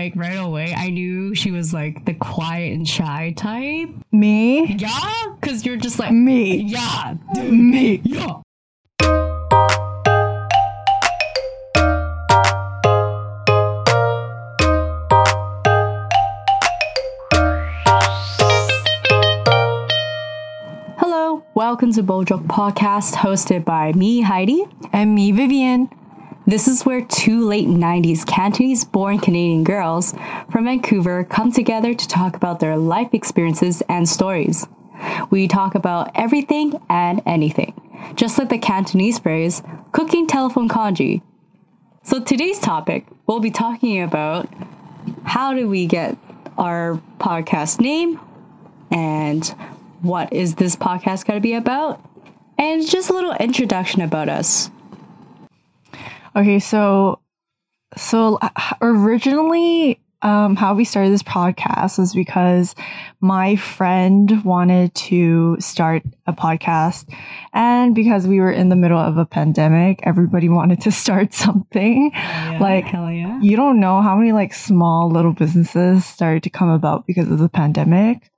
like right away, I knew she was like the quiet and shy type. Me? Yeah, because you're just like Me. Yeah, dude. Me. Yeah. Hello, welcome to Bojoke Podcast, hosted by me, Heidi. And me, Vivian. This is where two late 90s Cantonese born Canadian girls from Vancouver come together to talk about their life experiences and stories. We talk about everything and anything, just like the Cantonese phrase, cooking telephone congee. So today's topic, we'll be talking about how do we get our podcast name and what is this podcast going to be about and just a little introduction about us. Okay, so so uh, originally um, how we started this podcast was because my friend wanted to start a podcast and because we were in the middle of a pandemic everybody wanted to start something like hell yeah. you don't know how many like small little businesses started to come about because of the pandemic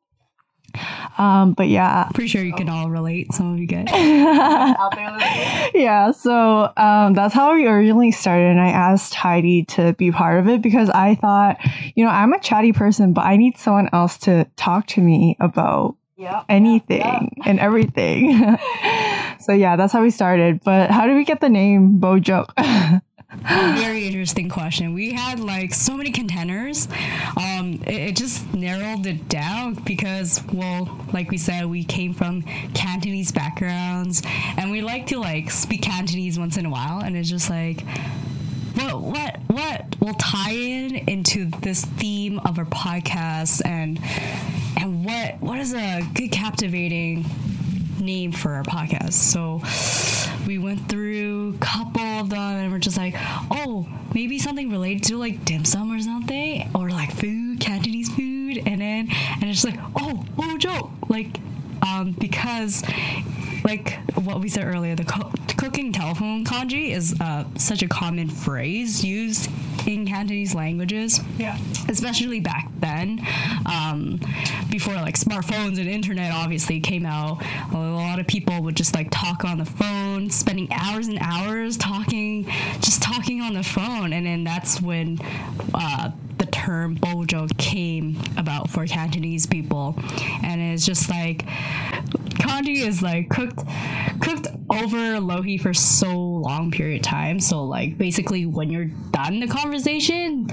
um but yeah Pretty sure you can all relate, some of you guys. yeah, so um, that's how we originally started. And I asked Heidi to be part of it because I thought, you know, I'm a chatty person, but I need someone else to talk to me about anything and everything. so yeah, that's how we started. But how did we get the name Bojoke? Very interesting question. We had like so many contenders. Um, it, it just narrowed it down because, well, like we said, we came from Cantonese backgrounds, and we like to like speak Cantonese once in a while, and it's just like. What what what will tie in into this theme of our podcast and and what what is a good captivating name for our podcast. So we went through a couple of them and we're just like, oh, maybe something related to like dim sum or something, or like food, Cantonese food, and then and it's like, oh, oh, Joe, like, um, because like what we said earlier, the co- cooking telephone congee is uh, such a common phrase used in Cantonese languages. Yeah. especially back then um, before like smartphones and internet obviously came out a lot of people would just like talk on the phone spending hours and hours talking just talking on the phone. And then that's when uh, the term bojo came about for cantonese people. And it's just like congee is like cooked cooked over lohi for so long period of time so like basically when you're done the conversation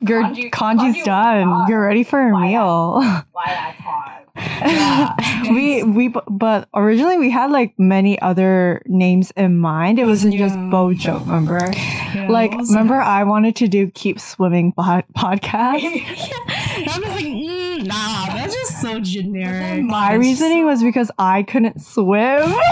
Your Congee- congee's congee done. You're ready for a Why meal. Why that time? we we but originally we had like many other names in mind. It wasn't just Yeah. Bojo, remember? Yeah, like was remember I wanted to do keep swimming pod- podcast. I'm just like, mm, nah, that's just so generic. My reasoning was because I couldn't swim.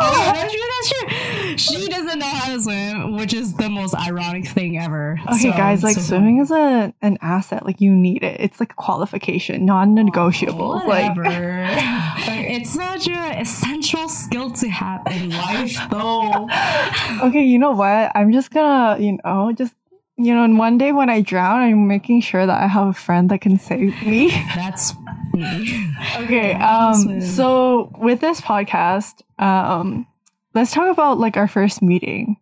Oh, that's true, that's true. She doesn't know how to swim, which is the most ironic thing ever. Okay, So, guys, like so swimming is a an asset. Like you need it. It's like a qualification, non-negotiable. Like Whatever. it's such a essential skill to have in life, though. okay, you know what? I'm just gonna, you know, just you know, and one day when I drown, I'm making sure that I have a friend that can save me. That's. Okay. Um. So with this podcast, um, let's talk about like our first meeting,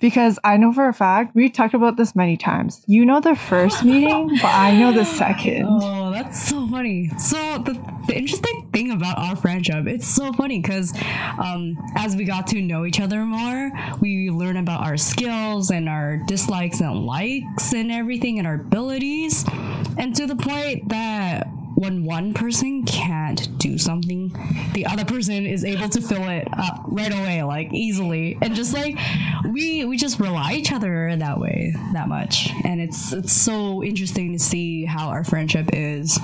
because I know for a fact we talked about this many times. You know the first meeting, but I know the second. Oh, that's so funny. So the, the interesting thing about our friendship, it's so funny because um, as we got to know each other more, we learn about our skills and our dislikes and likes and everything and our abilities, and to the point that when one person can't do something, the other person is able to fill it up right away, like easily, and just like we we just rely each other that way that much, and it's it's so interesting to see how our friendship is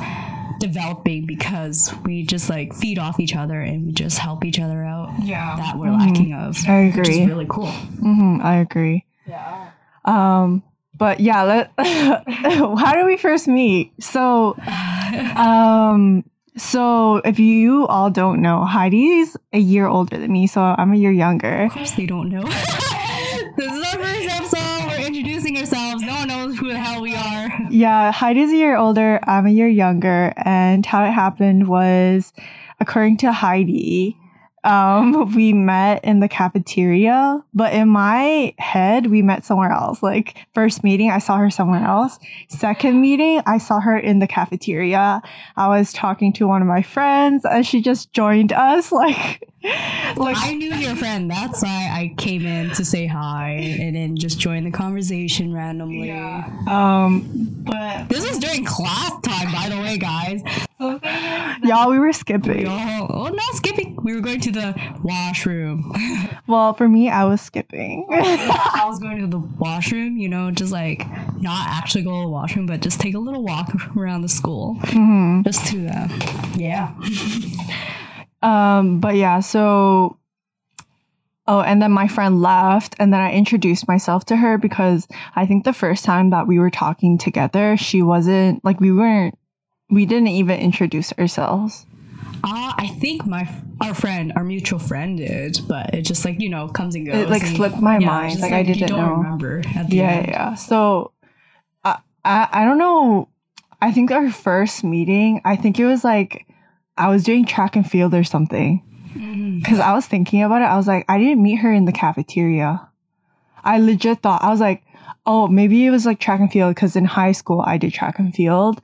developing because we just like feed off each other and we just help each other out Yeah. that we're lacking of. I Which agree. is really cool. hmm I agree. Yeah. Um, but yeah, let how did we first meet? So, um, so if you all don't know, Heidi's a year older than me, so I'm a year younger. Of course, they don't know. this is our first episode. We're introducing ourselves. No one knows who the hell we are. yeah, Heidi's a year older, I'm a year younger, and how it happened was, according to Heidi, um, we met in the cafeteria, but in my head, we met somewhere else. Like first meeting, I saw her somewhere else. Second meeting, I saw her in the cafeteria. I was talking to one of my friends, and she just joined us. Like, like I knew your friend. That's why I came in to say hi and then just join the conversation randomly. um, but This was during class time, by the way, guys. Y'all, we were skipping. Oh, oh, not skipping. We were going to the washroom. Well, for me, I was skipping. I was going to the washroom, you know, just like not actually go to the washroom, but just take a little walk around the school. Just to, uh, yeah. Um, but yeah, so oh, and then my friend left, and then I introduced myself to her because I think the first time that we were talking together, she wasn't like we weren't we didn't even introduce ourselves. Uh, I think my our friend, our mutual friend did, but it just like, you know, comes and goes. It like, and- slipped my yeah, mind, just like, I didn't know. remember at the Yeah, end. yeah, yeah. So I, I I don't know. I think our first meeting, I think it was like I was doing track and field or something. Because I was thinking about it, I was like, I didn't meet her in the cafeteria. I legit thought, I was like, oh, maybe it was like track and field because in high school I did track and field.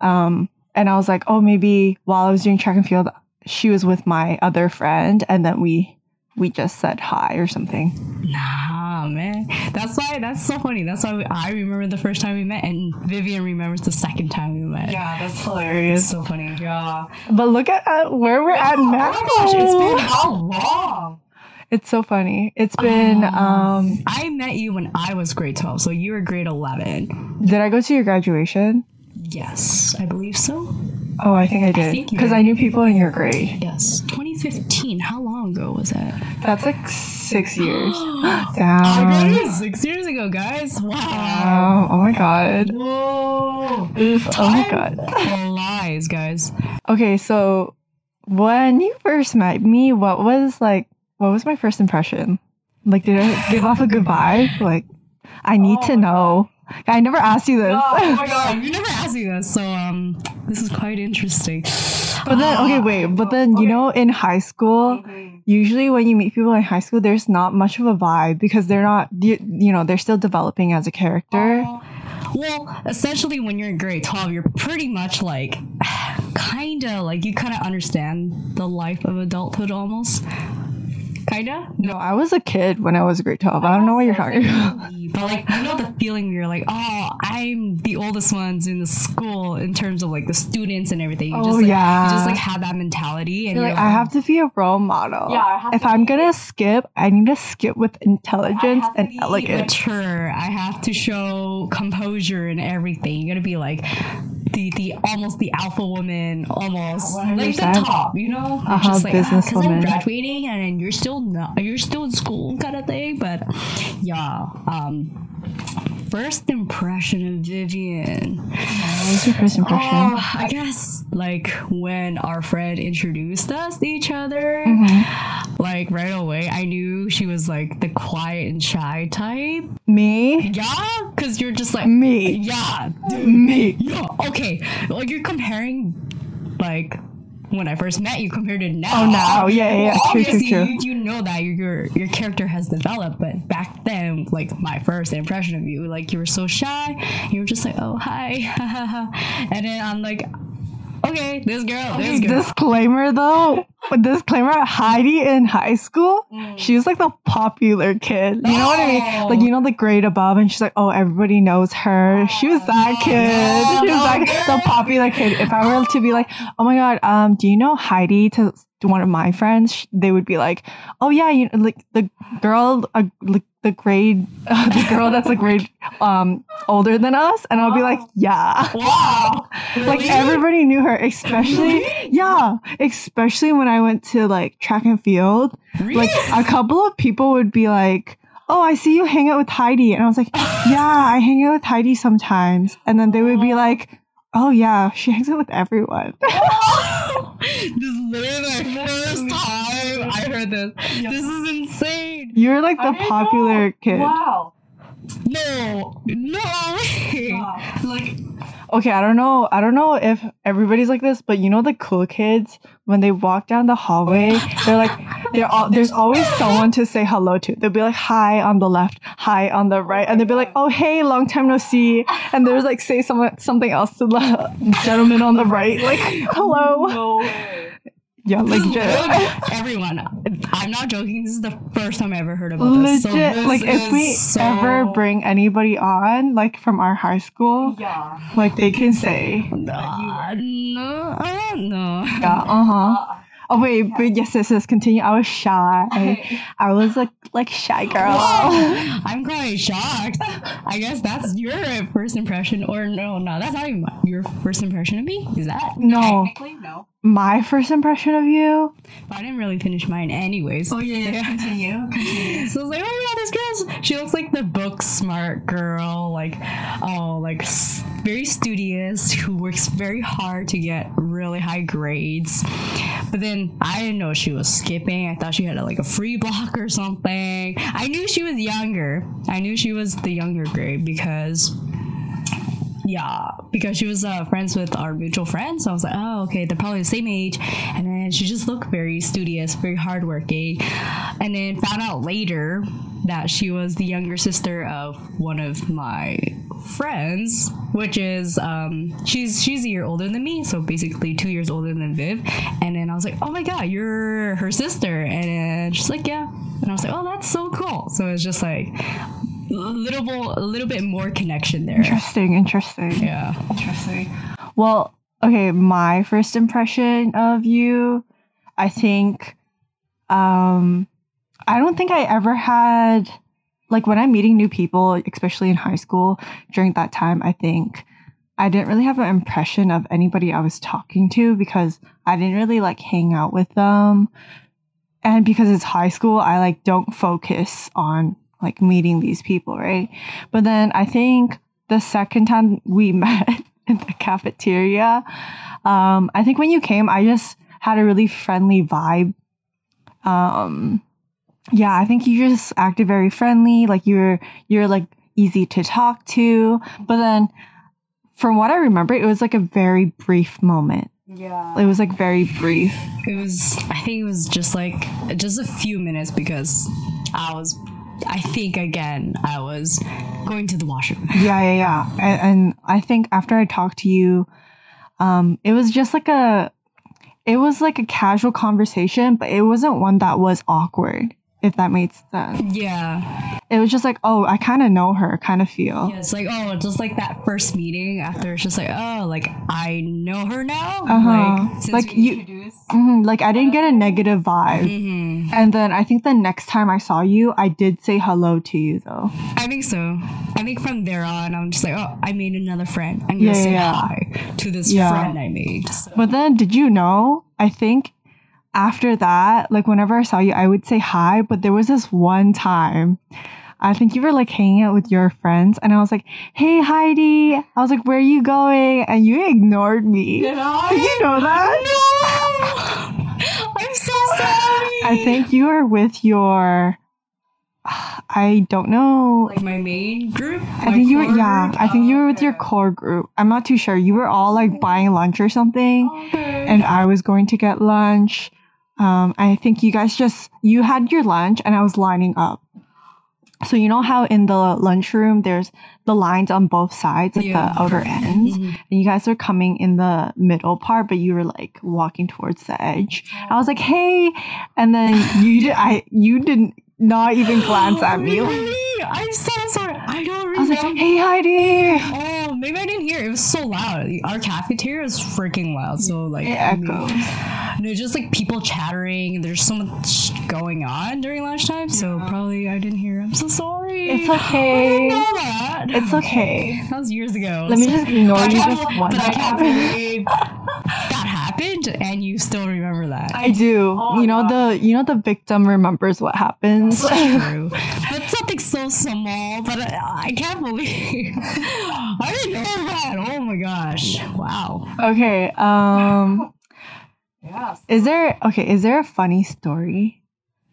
Um, and I was like, oh, maybe while I was doing track and field, she was with my other friend and then we we just said hi or something. Nah, man. That's why, that's so funny. That's why I remember the first time we met, and Vivian remembers the second time we met. Yeah, that's It's hilarious. so funny. Yeah. But look at uh, where we're at now. Oh my gosh, it's been how long? It's so funny. It's been um I met you when I was grade 12, so you were grade 11. did I go to your graduation? Yes, I believe so. Oh, I think I did. Because did. I knew people in your grade. Yes. 2015. How long ago was that? That's like six years. I oh, Damn. Oh, graduated six years ago, guys. Wow. Wow. Oh my god. Whoa. Oof, oh my god. Lies, guys. Okay, so when you first met me, what was like what was my first impression? Like did I give off a good vibe? Like I need to oh. know. I never asked you this. Oh my god, you never asked me this, so um, this is quite interesting. but then okay, wait, but then you know in high school, usually when you meet people in high school, there's not much of a vibe because they're not you, you know, they're still developing as a character. Well, essentially, when you're in grade 12, you're pretty much like, kind of like, you kind of understand the life of adulthood almost. Kind of? No, I was a kid when I was grade 12. I don't know what you're talking oh, about. But like, you know the feeling you're like, oh, I'm the oldest ones in the school in terms of like the students and everything. You Oh, just, like, yeah. You just like have that mentality. And You're you're like, I oh. have to be a role model. Yeah, I have if to I'm be- gonna skip, I need to skip with intelligence have to and be elegance. mature. I have to show composure and everything. You gotta be like the the almost the alpha woman, almost like the top. You know, Uh-huh, just like because I'm businesswoman. graduating and you're still not, you're still in school kind of thing. But yeah, um, first impression of Vivian. What was your first impression? Oh, I guess like when our friend introduced us to each other, Mm-hmm. like right away, I knew she was like the quiet and shy type. Me? Yeah, because you're just like, Me. yeah, dude, Me. yeah, okay. Like you're comparing, like when I first met you compared to now. Oh, now. Yeah, yeah, yeah. Well, True, true, obviously, true. You, you know that your, your your character has developed, but back then, like my first impression of you, like you were so shy. You were just like, oh hi, and then I'm like, okay, this girl, this girl. Disclaimer though. Disclaimer Heidi in high school, she was like the popular kid. You know what I mean? Like, you know, the grade above, and she's like, oh, everybody knows her. She was that kid. She was like the popular kid. If I were to be like, oh my God, um, do you know Heidi to one of my friends? They would be like, oh yeah, you know, like the girl, uh, like the grade, the girl that's a grade um older than us. And I'll be like, yeah. wow, Like everybody knew her, especially yeah, especially when I went to like track and field. Like a couple of people would be like, "Oh, I see you hang out with Heidi," and I was like, "Yeah, I hang out with Heidi sometimes." And then they would be like, "Oh yeah, she hangs out with everyone." this is literally my first time I heard this. This is insane. You're like the didn't popular know. kid. Wow. No, no way. Like, Okay, I don't know. I don't know if everybody's like this, but you know the cool kids when they walk down the hallway, they're like, they're all, there's always someone to say hello to. They'll be like, "Hi" on the left, "Hi" on the right, and they'll be like, "Oh hey, long time no see," and there's like say some, something else to the gentleman on the right, like, "Hello." no. Yeah, like legit. Everyone, I'm not joking. This is the first time I ever heard about this. So Legit. this Like if we so- ever bring anybody on, like from our high school, Yeah. like they can say, no, uh, no. yeah, uh huh. Oh wait, but yes, yes, yes. Continue. I was shy. I was like like shy girl. I'm quite shocked. I guess that's your first impression, or no, no, that's not even my- your first impression of me. Is that? No, Technically, no. my first impression of you. But I didn't really finish mine, anyways. Oh, yeah, yeah. Continue. Continue. So I was like, oh my god, this girl's she looks like the book smart girl, like oh, like very studious, who works very hard to get really high grades. But then I didn't know she was skipping. I thought she had like a free block or something. I knew she was younger. I knew she was the younger grade because yeah, because she was uh, friends with our mutual friend. So I was like, oh, okay, they're probably the same age. And then she just looked very studious, very hardworking. And then found out later that she was the younger sister of one of my friends, which is um, she's she's a year older than me, so basically two years older than Viv. And then I was like, oh my god, you're her sister. And she's like, yeah. And I was like, oh, that's so cool. So it's just like little, a little bit more connection there. Interesting, interesting. Yeah. Interesting. Well, okay, my first impression of you, I think um I don't think I ever had like when I'm meeting new people, especially in high school, during that time, I think I didn't really have an impression of anybody I was talking to because I didn't really like hang out with them. And because it's high school, I like don't focus on like meeting these people, right? But then I think the second time we met in the cafeteria, um, I think when you came, I just had a really friendly vibe. Um, yeah, I think you just acted very friendly, like you're you're like easy to talk to. But then, from what I remember, it was like a very brief moment. Yeah. It was like very brief. It was, I think it was just like, just a few minutes because I was, I think again, I was going to the washroom. Yeah, yeah, yeah. And, and I think after I talked to you, um, it was just like a, it was like a casual conversation, but it wasn't one that was awkward. If that makes sense, Yeah. it was just like, oh, I kind of know her, kind of feel. Yeah, it's like, oh, just like that first meeting after it's just like, oh, like I know her now. Uh-huh. Like, Like you, mhm, like I didn't get a negative vibe. Mhm. And then I think the next time I saw you, I did say hello to you though. I think so. I think from there on, I'm just like, oh, I made another friend. I'm gonna say yeah, yeah. hi to this Yeah. friend I made. So- But then did you know? I think after that, like whenever I saw you, I would say hi, but there was this one time I think you were like hanging out with your friends and I was like, "Hey Heidi." I was like, "Where are you going?" And you ignored me. Did I? Did you know that? No. I'm so sorry. I think you were with your I don't know. like my main group. I think you were yeah, I think you were with your core group. I'm not too sure. You were all like buying lunch or something. and I was going to get lunch. Um, I think you guys just you had your lunch and I was lining up. So you know how in the lunchroom there's the lines on both sides, at Yeah. the outer ends, Mhm. and you guys were coming in the middle part, but you were like walking towards the edge. I was like, "Hey," and then you did. I you didn't not even glance at me. Really? I'm so sorry. I don't really. I was remember. like, "Hey, Heidi." Oh, maybe I didn't hear. It was so loud. Our cafeteria is freaking loud. So like, It echoes. No, just like people chattering. There's so much going on during lunchtime. So probably I didn't hear. I'm so sorry. It's okay. I okay. didn't know that. It's okay. That was years ago. Let me just ignore you just one but I can't believe that happened, and you still remember that. I do. Oh, you know the you know the victim remembers what happens. That's true. So small, but I, I can't believe I didn't know that. Oh my gosh! Wow. okay. Um. Yeah. Is there okay? Is there a funny story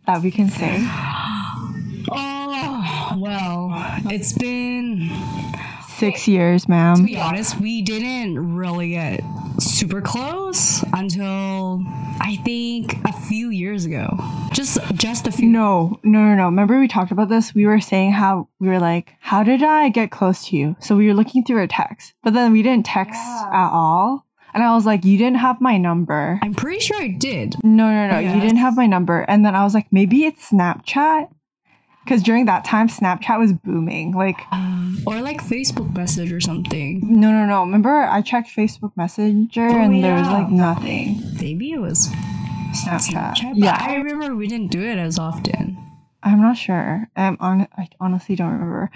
that we can say? Oh, Well, it's been Six years, ma'am. to be honest, we didn't really get super close until I think a few years ago. Just just a few. No, no, no, no. Remember we talked about this? We were saying how we were like, how did I get close to you? So we were looking through our text, but then we didn't text Yeah. at all. And I was like, you didn't have my number. I'm pretty sure I did. No, no, no. You didn't have my number. And then I was like, maybe it's Snapchat. Because during that time, Snapchat was booming. Like, Um, or like Facebook message or something. no, no, no. Remember, I checked Facebook Messenger Oh, and there was like nothing. Maybe it was Snapchat. Snapchat. Yeah. I remember we didn't do it as often. I'm not sure. I'm on. I honestly don't remember,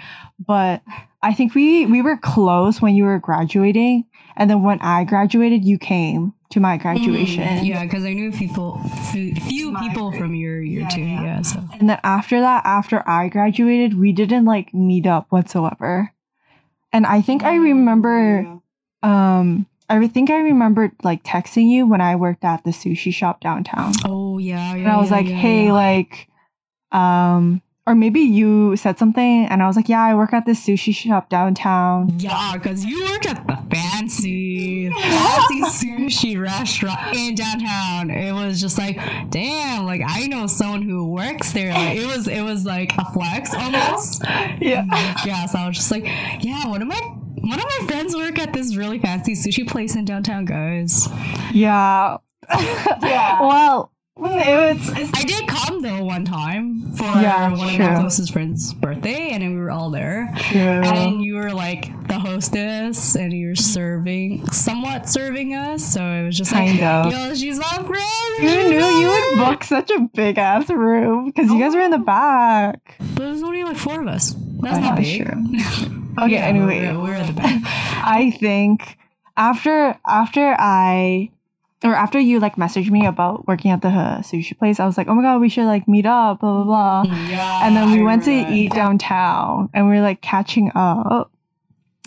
but I think we we were close when you were graduating, and then when I graduated, you came to my graduation. Mm, yeah, because I knew people, few, few people grade. from your year Yeah, too. yeah. Yeah, so And then after that, after I graduated, we didn't like meet up whatsoever. And I think I remember. Um, I think I remembered like texting you when I worked at the sushi shop downtown. oh yeah, yeah. and I was yeah, like, yeah, "Hey, yeah. like, um, or maybe you said something, and I was like, "Yeah, I work at this sushi shop downtown." Yeah, because you work at the fancy, fancy sushi restaurant in downtown. It was just like, damn, like I know someone who works there. Like it was, it was like a flex almost. Yeah, Yeah, so I was just like, yeah, one of my one of my friends work at this really fancy sushi place in downtown, guys. yeah, Yeah. well, it was. I did come though one time for Yeah, one of my closest friends' birthday, and then we were all there. True. And you were like the hostess, and you were serving, somewhat serving us. So it was just like, Kind of. yo, she's my friend. You knew you would book such a big ass room because you guys were in the oh. back. But it was only like four of us. That's Oh, not big. Okay, Yeah, anyway, we're, we're at the back. I think after after I or after you like messaged me about working at the uh, sushi place, I was like, oh my god, we should like meet up, blah blah blah. Yeah, And then we I went to remember eat downtown, and we were like catching up.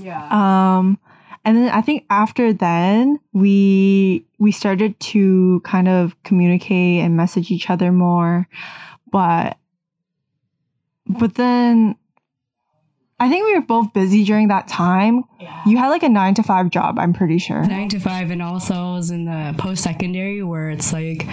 Yeah. Um, and then I think after then we we started to kind of communicate and message each other more, but but then I think we were both busy during that time. yeah. You had like a nine to five job, I'm pretty sure. nine to five, and also I was in the post secondary where it's like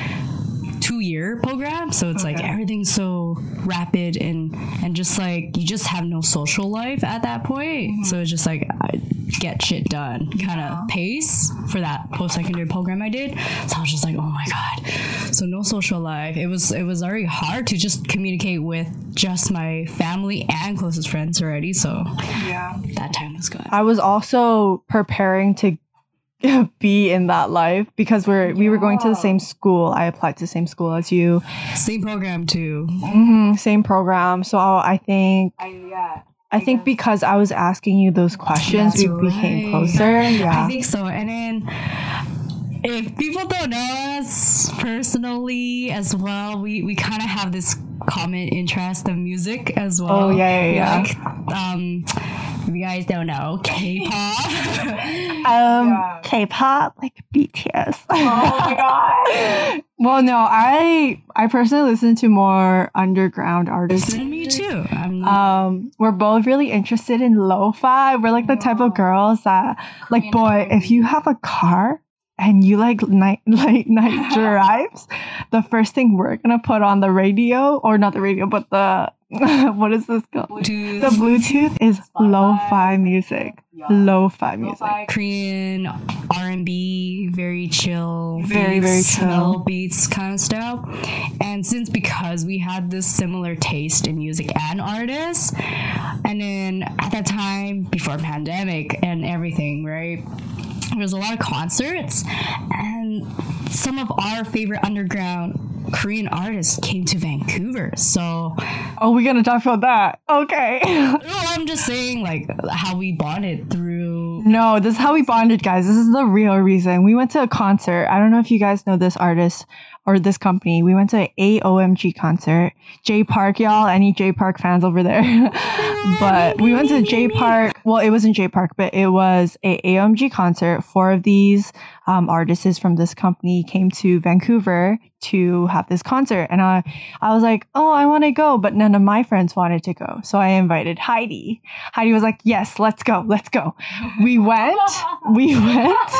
two year program, so it's like everything's so rapid and and just like you just have no social life at that point. Mm-hmm. So it's just like I get shit done kind of pace for that post secondary program I did. So I was just like, oh my god, so no social life. It was it was very hard to just communicate with just my family and closest friends already. So Yeah. that time was good. I was also preparing to be in that life because we're we were going to the same school. I applied to the same school as you. Same program too. hmm same program. So I think I yeah. I think because I was asking you those questions, That's we became closer. Yeah. I think so. And then if people don't know us personally as well, we, we kind of have this common interest of music as well. Oh, yeah, yeah, yeah. Like, um, if you guys don't know, K-pop. Um, Yeah. K-pop, like BTS. Oh my god. well, no, I I personally listen to more underground artists. Me too. I'm Um, we're both really interested in lo-fi. We're like the type of girls that, like, boy, if you have a car and you like night late night drives, the first thing we're gonna put on the radio, or not the radio, but the what is this called? Bluetooth. The Bluetooth is Spotify. lo-fi music. Yeah. Lo-fi music. Lo-fi. Korean R&B, very chill, Very, very beats, chill. beats kind of stuff. And since because we had this similar taste in music and artists, and then at that time before pandemic and everything, right? There was a lot of concerts, and some of our favorite underground Korean artists came to Vancouver. So, Oh, we're gonna talk about that. Okay. well, I'm just saying, like, how we bonded through no, this is how we bonded, guys. This is the real reason. We went to a concert. I don't know if you guys know this artist. Or this company, we went to a AOMG concert. Jay Park, y'all. Any Jay Park fans over there? but we went to Jay Park. Well, it wasn't Jay Park, but it was a AOMG concert. Four of these um, artists from this company came to Vancouver to have this concert, and I, I was like, oh, I want to go, but none of my friends wanted to go, so I invited Heidi. Heidi was like, yes, let's go, let's go. We went, we went,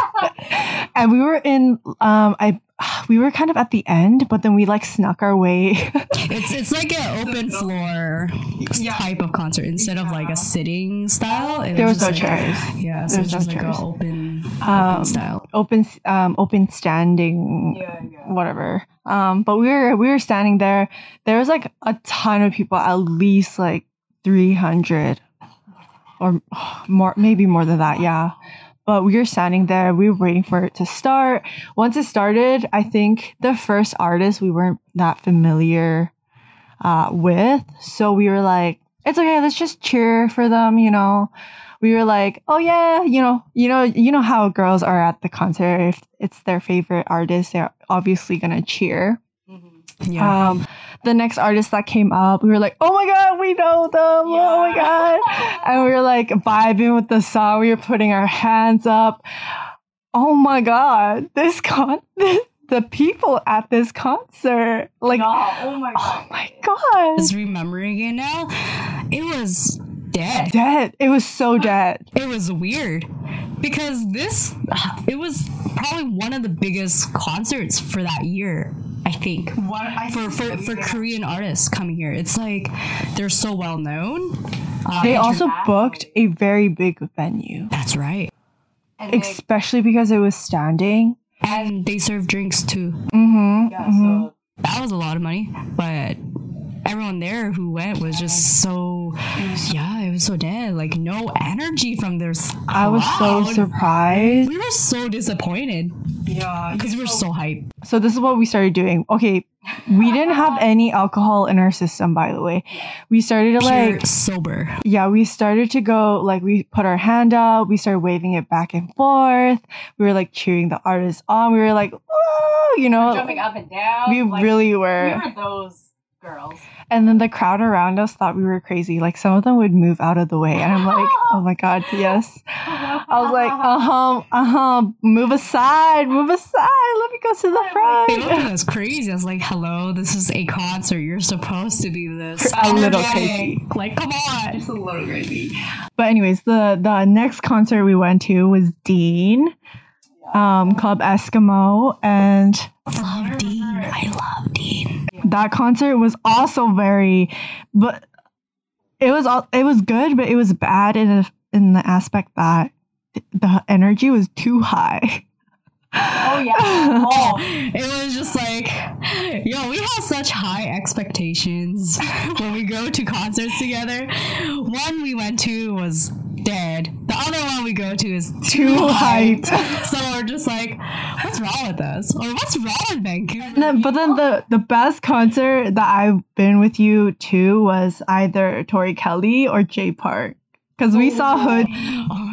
and we were in. Um, I we were kind of at the end, but then we like snuck our way. it's it's like an open floor type of concert instead of like a sitting style. It there was no like- chairs. Yeah, so There it's was just no like chairs. an open, open Um, style. Open, um, open standing, Yeah, yeah. whatever. Um, but we were we were standing there. There was like a ton of people, at least like three hundred or more, maybe more than that. Yeah. But we were standing there. We were waiting for it to start. Once it started, I think the first artist we weren't that familiar uh, with, so we were like, "It's okay. Let's just cheer for them." You know. We were like, "Oh yeah, you know, you know, you know how girls are at the concert. If it's their favorite artist, they're obviously gonna cheer." Yeah. Um, the next artist that came up, we were like, "Oh my god, we know them! Oh my god!" And we were like vibing with the song. We were putting our hands up. Oh my god, this con, the people at this concert, like, oh my oh my god, Just remembering it now, it was dead. dead. It was so dead. It was weird because this, it was probably one of the biggest concerts for that year. I think What I for for, for Korean artists coming here, it's like they're so well known. Uh, They also booked a very big venue, that's right, and like, especially because it was standing. and they serve drinks too. Mm-hmm. yeah, so That was a lot of money, but everyone there who went was just so yeah, it was so dead. Like no energy from their. I was so surprised. We were so disappointed yeah, because we were so hyped. So this is what we started doing. Okay, we didn't have any alcohol in our system, by the way. We started to Pure like, sober. yeah, we started to go like we put our hand out, we started waving it back and forth. We were like cheering the artists on. We were like, oh, you know, jumping up and down. we like, really we were. were those girls. And then the crowd around us thought we were crazy. Like some of them would move out of the way, and I'm like, oh my god, yes. I was like, uh huh, uh huh, move aside, move aside. Let me go to the front. at us crazy. I was like, "Hello, this is a concert. You're supposed to be this A little crazy. Like, come on." Just a little crazy. But anyways, the the next concert we went to was Dean, um, Club Eskimo, and Love Dean. I love Dean. that concert was also very, but it was all it was good, but it was bad in a, in the aspect that the energy was too high. Oh yeah. Oh, It was just like, yo, we have such high expectations when we go to concerts together. One we went to was dead. The other one we go to is too, hyped. So we're just like, what's wrong with us? Or what's wrong with Vancouver? And then- but then the the best concert that I've been with you to was either Tori Kelly or Jay Park because we saw oh, Hood. Oh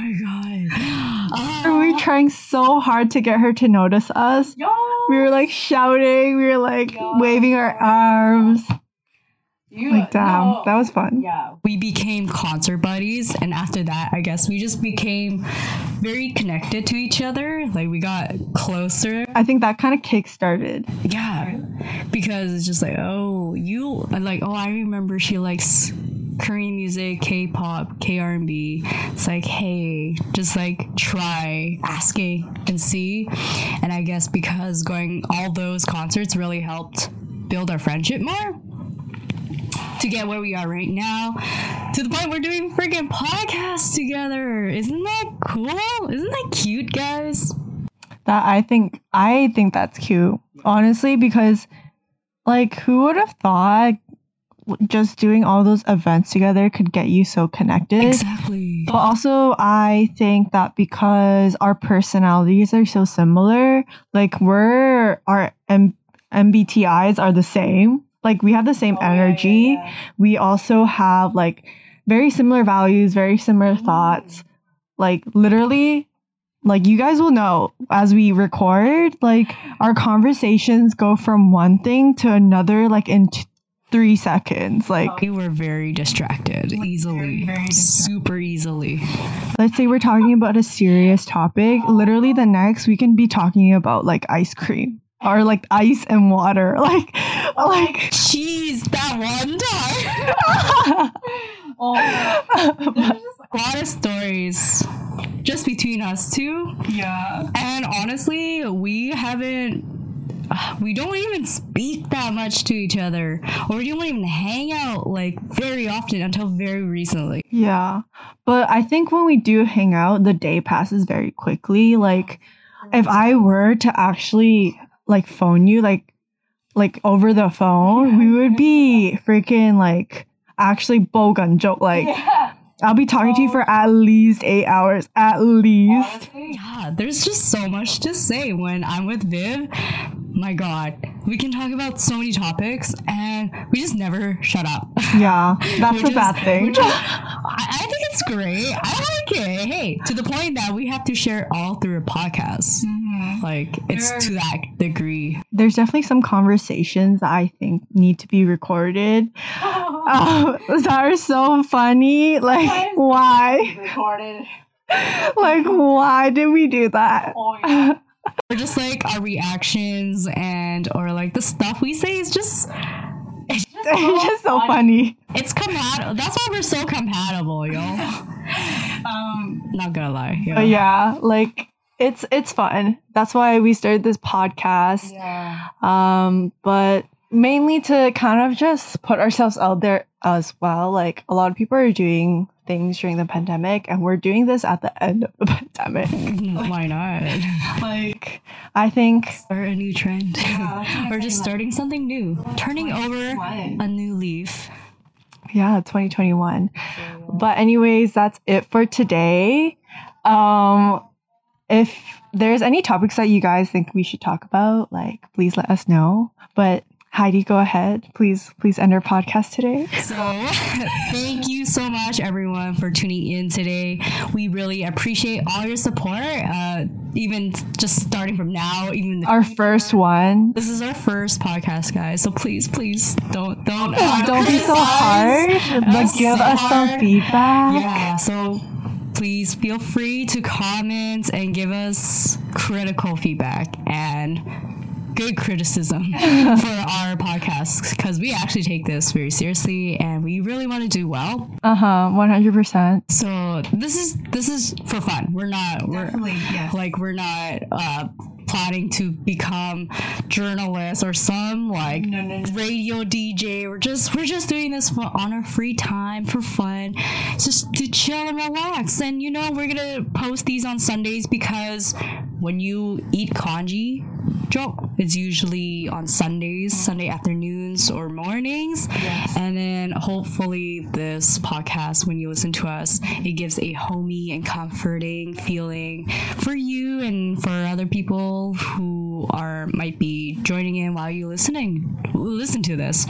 my god. We were Oh, trying so hard to get her to notice us. yo. We were like shouting. We were like Yeah. waving our arms. You, Like damn, no. that was fun. Yeah. we became concert buddies and after that i guess we just became very connected to each other like we got closer I think that kind of kick started. yeah because it's just like oh you like oh i remember she likes korean music k-pop k-r&b it's like hey just like try asking and see. And i guess because going all those concerts really helped build our friendship more to get where we are right now to the point we're doing freaking podcasts together. Isn't that cool? Isn't that cute guys? That I think I think that's cute, honestly, because like who would have thought just doing all those events together could get you so connected? exactly But also, I think that because our personalities are so similar, like we're our M- MBTIs are the same. Like we have the same Oh, energy. yeah, yeah. We also have like very similar values, very similar mm. thoughts. Like literally, like you guys will know as we record, like our conversations go from one thing to another, like in t- three seconds. Like, We were very distracted easily, very distracted. super easily. let's say we're talking about a serious topic. Literally, the next we can be talking about like ice cream or like ice and water. Like, like. Jeez, that one time. Oh, yeah. A lot of stories just between us two. yeah. And honestly, we haven't. We don't even speak that much to each other, or we don't even hang out like very often until very recently. Yeah. But I think when we do hang out, the day passes very quickly. Like if I were to actually like phone you like like over the phone, we would be freaking like actually bogan joke like yeah. I'll be talking to you for at least 8 hours at least. Yeah, there's just so much to say when I'm with Viv. My God, we can talk about so many topics, and we just never shut up. Yeah. That's a is- bad thing. is- I, I think it's great. I like it. Hey, to the point that we have to share all through a podcast. mhm. Like it's There- to that degree. There's definitely some conversations that I think need to be recorded. Um, that are so funny. Like why? Recorded. like why did we do that Oh, yeah. Or just like our reactions and or like the stuff we say is just it's just so funny it's compatible. That's why we're so compatible, yo. Um, Not gonna lie. but yeah like it's it's fun that's why we started this podcast yeah. um but mainly to kind of just put ourselves out there as well like a lot of people are doing things during the pandemic and we're doing this at the end of the pandemic Why not? like i think Or a new trend. Yeah, or just starting something new. Turning over a new leaf. yeah 2021 But anyways, that's it for today. Um if there's any topics that you guys think we should talk about, like please let us know. But Heidi, go ahead. Please, please end our podcast today. So, thank you so much, everyone, for tuning in today. We really appreciate all your support. Uh, even just starting from now, even Our first one. this is our first podcast, guys. So please, please don't don't Don't be so hard, but us give so us some feedback. Yeah. So please feel free to comment and give us critical feedback and good criticism for our podcast because we actually take this very seriously and we really want to do well. Uh huh. One hundred percent. So this is this is for fun. We're not we're Definitely, yes. like we're not uh planning to become journalists or some like No, no, no. radio DJ. We're just we're just doing this for on our free time for fun, just to chill and relax. And you know we're gonna post these on Sundays because when you eat congee, joke, it's usually on Sundays, Sunday afternoons or mornings. Yes. And then hopefully this podcast, when you listen to us, it gives a homey and comforting feeling for you and for other people who are might be joining in while you listening listen to this.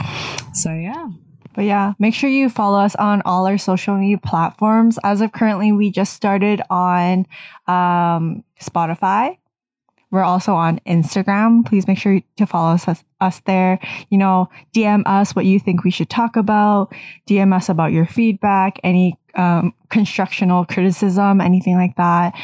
So yeah. But yeah, make sure you follow us on all our social media platforms. As of currently, we just started on um, Spotify. We're also on Instagram. Please make sure to follow us, us there. You know, DM us what you think we should talk about. DM us about your feedback, any um, constructional criticism, anything like that.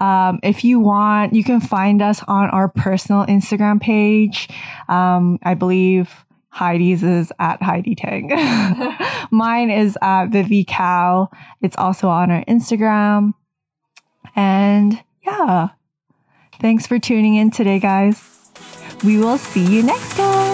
Um, if you want, you can find us on our personal Instagram page. Um, I believe Heidi's is at Heidi Tang. Mine is at Vivi Cow. It's also on our Instagram. And yeah, thanks for tuning in today, guys. We will see you next time.